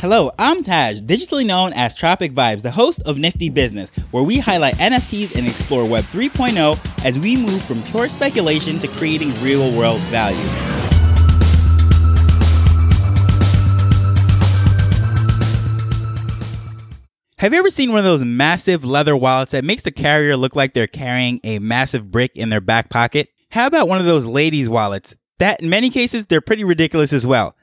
Hello, I'm Taj, digitally known as Tropic Vibes, the host of Nifty Business, where we highlight NFTs and explore Web 3.0 as we move from pure speculation to creating real world value. Have you ever seen one of those massive leather wallets that makes the carrier look like they're carrying a massive brick in their back pocket? How about one of those ladies' wallets? That, in many cases, they're pretty ridiculous as well.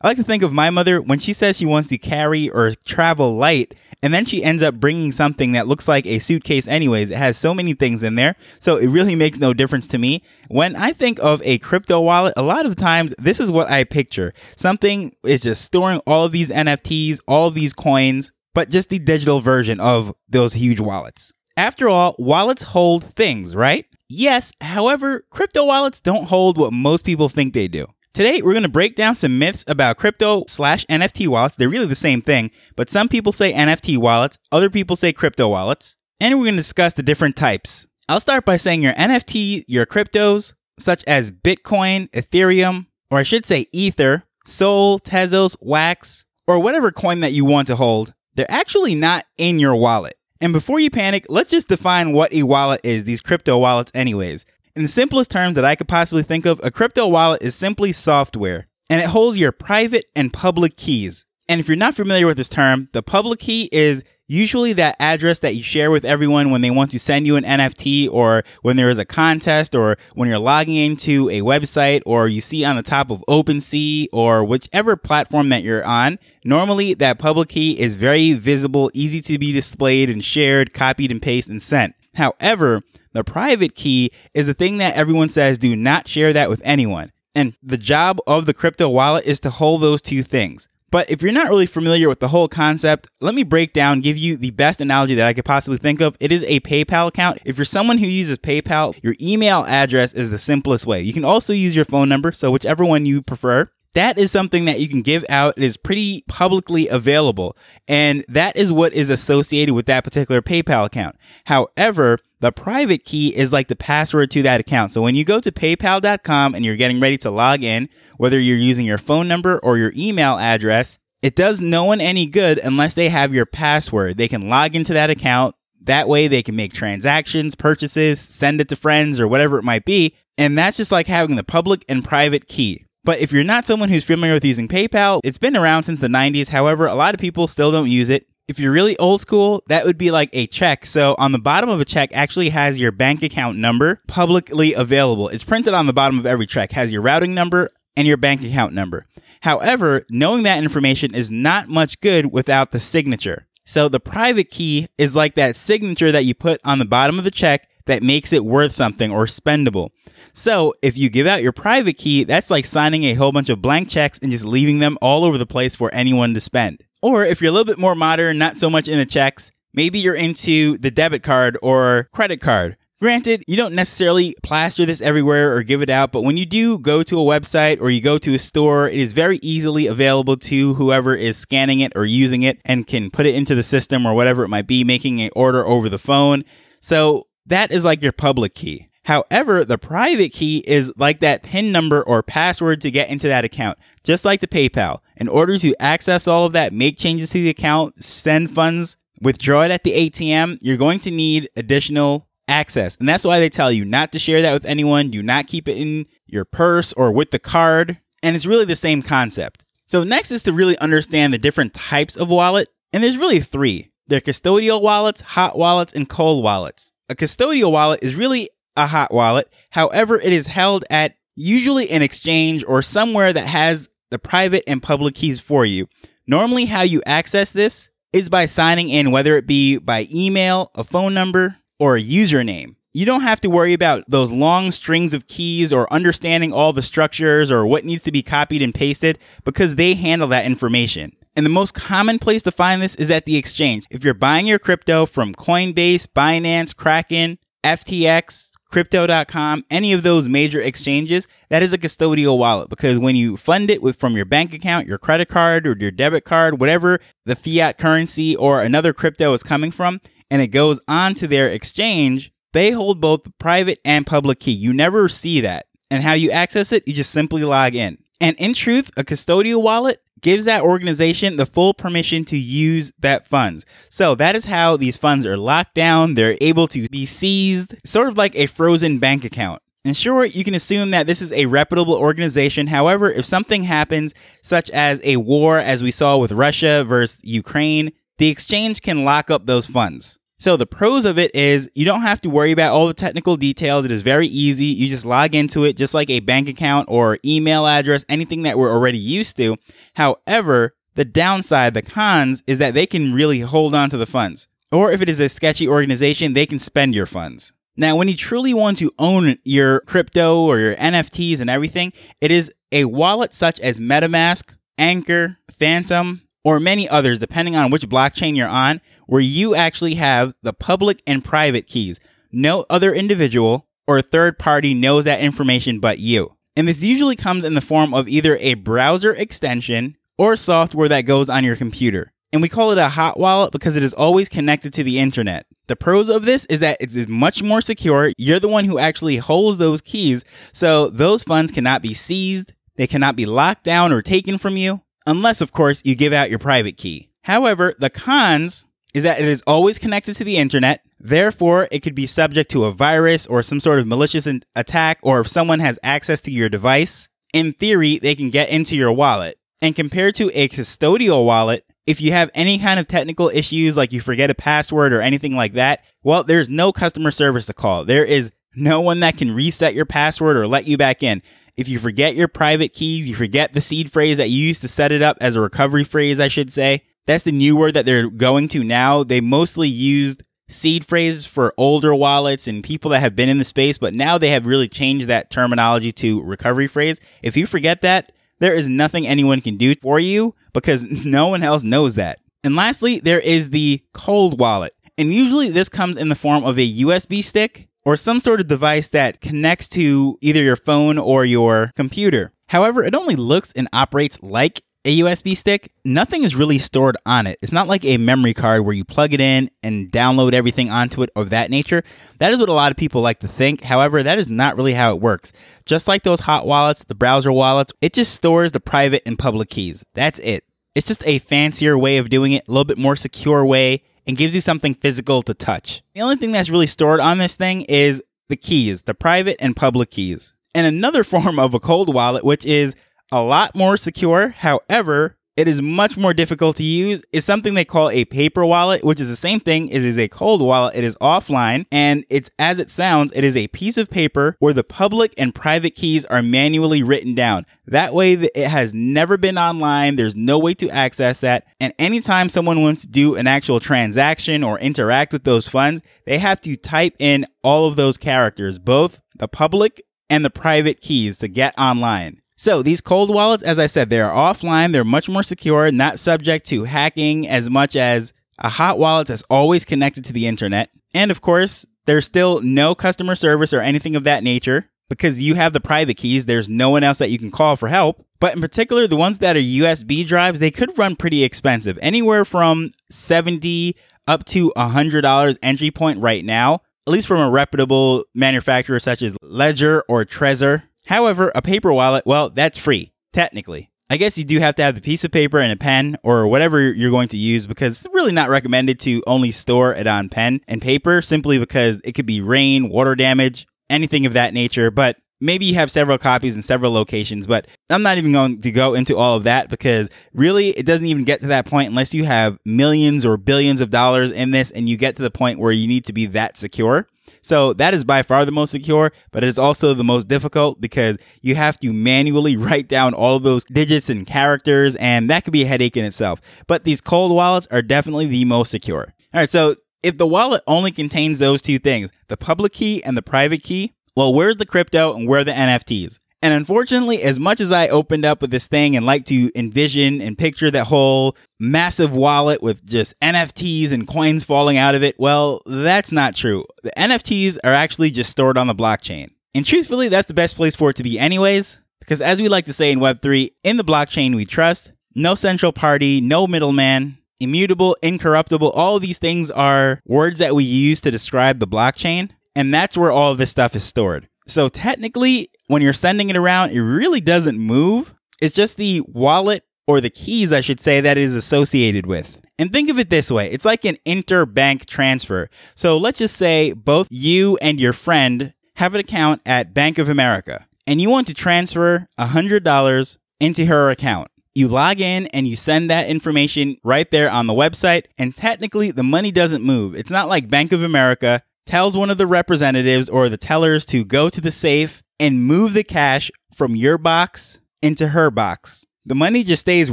I like to think of my mother when she says she wants to carry or travel light, and then she ends up bringing something that looks like a suitcase, anyways. It has so many things in there, so it really makes no difference to me. When I think of a crypto wallet, a lot of times this is what I picture something is just storing all of these NFTs, all of these coins, but just the digital version of those huge wallets. After all, wallets hold things, right? Yes, however, crypto wallets don't hold what most people think they do. Today, we're going to break down some myths about crypto slash NFT wallets. They're really the same thing, but some people say NFT wallets, other people say crypto wallets, and we're going to discuss the different types. I'll start by saying your NFT, your cryptos, such as Bitcoin, Ethereum, or I should say Ether, Sol, Tezos, Wax, or whatever coin that you want to hold, they're actually not in your wallet. And before you panic, let's just define what a wallet is, these crypto wallets, anyways. In the simplest terms that I could possibly think of, a crypto wallet is simply software, and it holds your private and public keys. And if you're not familiar with this term, the public key is usually that address that you share with everyone when they want to send you an NFT or when there is a contest or when you're logging into a website or you see on the top of OpenSea or whichever platform that you're on. Normally, that public key is very visible, easy to be displayed and shared, copied and pasted and sent. However, the private key is the thing that everyone says do not share that with anyone. And the job of the crypto wallet is to hold those two things. But if you're not really familiar with the whole concept, let me break down, give you the best analogy that I could possibly think of. It is a PayPal account. If you're someone who uses PayPal, your email address is the simplest way. You can also use your phone number, so whichever one you prefer that is something that you can give out. It is pretty publicly available. And that is what is associated with that particular PayPal account. However, the private key is like the password to that account. So when you go to paypal.com and you're getting ready to log in, whether you're using your phone number or your email address, it does no one any good unless they have your password. They can log into that account. That way they can make transactions, purchases, send it to friends or whatever it might be. And that's just like having the public and private key. But if you're not someone who's familiar with using PayPal, it's been around since the 90s. However, a lot of people still don't use it. If you're really old school, that would be like a check. So on the bottom of a check actually has your bank account number publicly available. It's printed on the bottom of every check, has your routing number and your bank account number. However, knowing that information is not much good without the signature. So the private key is like that signature that you put on the bottom of the check that makes it worth something or spendable. So if you give out your private key, that's like signing a whole bunch of blank checks and just leaving them all over the place for anyone to spend. Or if you're a little bit more modern, not so much in the checks, maybe you're into the debit card or credit card. Granted, you don't necessarily plaster this everywhere or give it out, but when you do go to a website or you go to a store, it is very easily available to whoever is scanning it or using it and can put it into the system or whatever it might be, making an order over the phone. So that is like your public key. However, the private key is like that PIN number or password to get into that account, just like the PayPal. In order to access all of that, make changes to the account, send funds, withdraw it at the ATM, you're going to need additional access. And that's why they tell you not to share that with anyone, do not keep it in your purse or with the card. And it's really the same concept. So, next is to really understand the different types of wallet. And there's really three they're custodial wallets, hot wallets, and cold wallets. A custodial wallet is really a hot wallet. However, it is held at usually an exchange or somewhere that has the private and public keys for you. Normally, how you access this is by signing in, whether it be by email, a phone number, or a username. You don't have to worry about those long strings of keys or understanding all the structures or what needs to be copied and pasted because they handle that information. And the most common place to find this is at the exchange. If you're buying your crypto from Coinbase, Binance, Kraken, FTX, crypto.com, any of those major exchanges, that is a custodial wallet because when you fund it with from your bank account, your credit card or your debit card, whatever the fiat currency or another crypto is coming from, and it goes onto their exchange, they hold both the private and public key. You never see that. And how you access it, you just simply log in. And in truth, a custodial wallet gives that organization the full permission to use that funds. So that is how these funds are locked down. They're able to be seized, sort of like a frozen bank account. And sure, you can assume that this is a reputable organization. However, if something happens, such as a war, as we saw with Russia versus Ukraine, the exchange can lock up those funds. So the pros of it is you don't have to worry about all the technical details. It is very easy. You just log into it just like a bank account or email address, anything that we're already used to. However, the downside, the cons, is that they can really hold on to the funds. Or if it is a sketchy organization, they can spend your funds. Now, when you truly want to own your crypto or your NFTs and everything, it is a wallet such as MetaMask, Anchor, Phantom, or many others, depending on which blockchain you're on, where you actually have the public and private keys. No other individual or third party knows that information but you. And this usually comes in the form of either a browser extension or software that goes on your computer. And we call it a hot wallet because it is always connected to the internet. The pros of this is that it is much more secure. You're the one who actually holds those keys, so those funds cannot be seized, they cannot be locked down or taken from you, unless, of course, you give out your private key. However, the cons is that it is always connected to the internet. Therefore, it could be subject to a virus or some sort of malicious attack, or if someone has access to your device, in theory, they can get into your wallet. And compared to a custodial wallet, if you have any kind of technical issues, like you forget a password or anything like that, well, there's no customer service to call. There is no one that can reset your password or let you back in. If you forget your private keys, you forget the seed phrase that you used to set it up as a recovery phrase, I should say, that's the new word that they're going to now. They mostly used seed phrases for older wallets and people that have been in the space, but now they have really changed that terminology to recovery phrase. If you forget that, there is nothing anyone can do for you because no one else knows that. And lastly, there is the cold wallet. And usually this comes in the form of a USB stick or some sort of device that connects to either your phone or your computer. However, it only looks and operates like a USB stick, nothing is really stored on it. It's not like a memory card where you plug it in and download everything onto it of that nature. That is what a lot of people like to think. However, that is not really how it works. Just like those hot wallets, the browser wallets, it just stores the private and public keys. That's it. It's just a fancier way of doing it, a little bit more secure way, and gives you something physical to touch. The only thing that's really stored on this thing is the keys, the private and public keys. And another form of a cold wallet, which is a lot more secure. However, it is much more difficult to use It's something they call a paper wallet, which is the same thing. It is a cold wallet. It is offline and it's as it sounds. It is a piece of paper where the public and private keys are manually written down. That way it has never been online. There's no way to access that. And anytime someone wants to do an actual transaction or interact with those funds, they have to type in all of those characters, both the public and the private keys to get online. So these cold wallets, as I said, they are offline. They're much more secure, not subject to hacking as much as a hot wallet that's always connected to the internet. And of course, there's still no customer service or anything of that nature because you have the private keys. There's no one else that you can call for help. But in particular, the ones that are USB drives, they could run pretty expensive, anywhere from 70 up to $100 entry point right now, at least from a reputable manufacturer such as Ledger or Trezor. However, a paper wallet, well, that's free, technically. I guess you do have to have the piece of paper and a pen or whatever you're going to use because it's really not recommended to only store it on pen and paper simply because it could be rain, water damage, anything of that nature. But maybe you have several copies in several locations, but I'm not even going to go into all of that because really it doesn't even get to that point unless you have millions or billions of dollars in this and you get to the point where you need to be that secure. So that is by far the most secure, but it is also the most difficult because you have to manually write down all of those digits and characters, and that could be a headache in itself. But these cold wallets are definitely the most secure. All right, so if the wallet only contains those two things, the public key and the private key, well, where's the crypto and where are the NFTs? And unfortunately, as much as I opened up with this thing and like to envision and picture that whole massive wallet with just NFTs and coins falling out of it, well, that's not true. The NFTs are actually just stored on the blockchain. And truthfully, that's the best place for it to be, anyways, because as we like to say in Web3, in the blockchain we trust, no central party, no middleman, immutable, incorruptible, all of these things are words that we use to describe the blockchain. And that's where all of this stuff is stored. So technically, when you're sending it around, it really doesn't move. It's just the wallet or the keys, I should say, that it is associated with. And think of it this way it's like an interbank transfer. So let's just say both you and your friend have an account at Bank of America, and you want to transfer $100 into her account. You log in and you send that information right there on the website, and technically the money doesn't move. It's not like Bank of America tells one of the representatives or the tellers to go to the safe and move the cash from your box into her box. The money just stays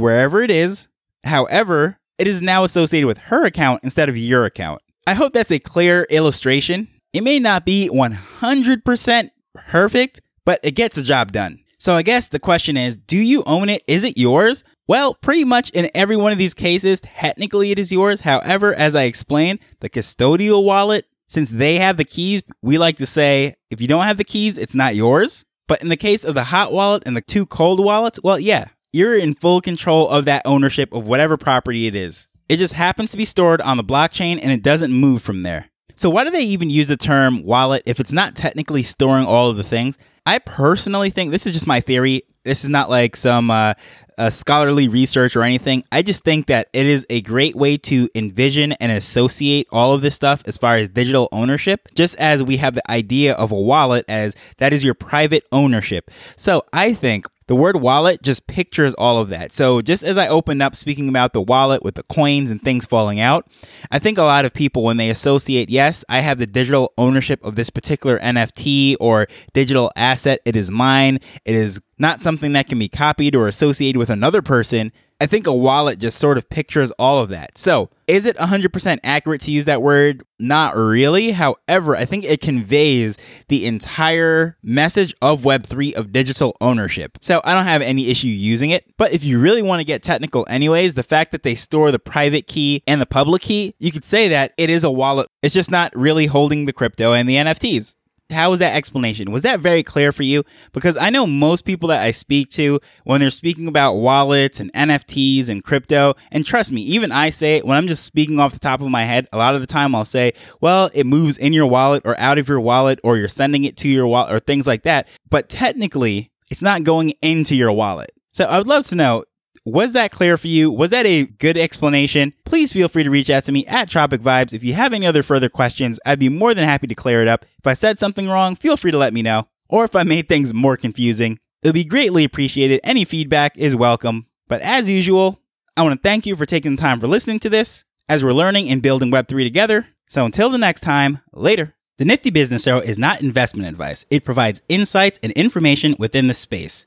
wherever it is. However, it is now associated with her account instead of your account. I hope that's a clear illustration. It may not be 100% perfect, but it gets the job done. So I guess the question is do you own it? Is it yours? Well, pretty much in every one of these cases, technically it is yours. However, as I explained, the custodial wallet, since they have the keys, we like to say if you don't have the keys, it's not yours. But in the case of the hot wallet and the two cold wallets, well, yeah, you're in full control of that ownership of whatever property it is. It just happens to be stored on the blockchain and it doesn't move from there. So, why do they even use the term wallet if it's not technically storing all of the things? I personally think this is just my theory. This is not like some uh, uh, scholarly research or anything. I just think that it is a great way to envision and associate all of this stuff as far as digital ownership, just as we have the idea of a wallet as that is your private ownership. So I think the word wallet just pictures all of that. So, just as I opened up speaking about the wallet with the coins and things falling out, I think a lot of people, when they associate, yes, I have the digital ownership of this particular NFT or digital asset, it is mine, it is not something that can be copied or associated with another person. I think a wallet just sort of pictures all of that. So, is it 100% accurate to use that word? Not really. However, I think it conveys the entire message of Web3 of digital ownership. So, I don't have any issue using it. But if you really want to get technical, anyways, the fact that they store the private key and the public key, you could say that it is a wallet. It's just not really holding the crypto and the NFTs how was that explanation? Was that very clear for you? Because I know most people that I speak to when they're speaking about wallets and NFTs and crypto, and trust me, even I say it when I'm just speaking off the top of my head, a lot of the time I'll say, well, it moves in your wallet or out of your wallet or you're sending it to your wallet or things like that. But technically, it's not going into your wallet. So I would love to know was that clear for you? Was that a good explanation? Please feel free to reach out to me at Tropic Vibes. If you have any other further questions, I'd be more than happy to clear it up. If I said something wrong, feel free to let me know. Or if I made things more confusing, it would be greatly appreciated. Any feedback is welcome. But as usual, I want to thank you for taking the time for listening to this as we're learning and building Web3 together. So until the next time, later. The Nifty Business Arrow is not investment advice. It provides insights and information within the space.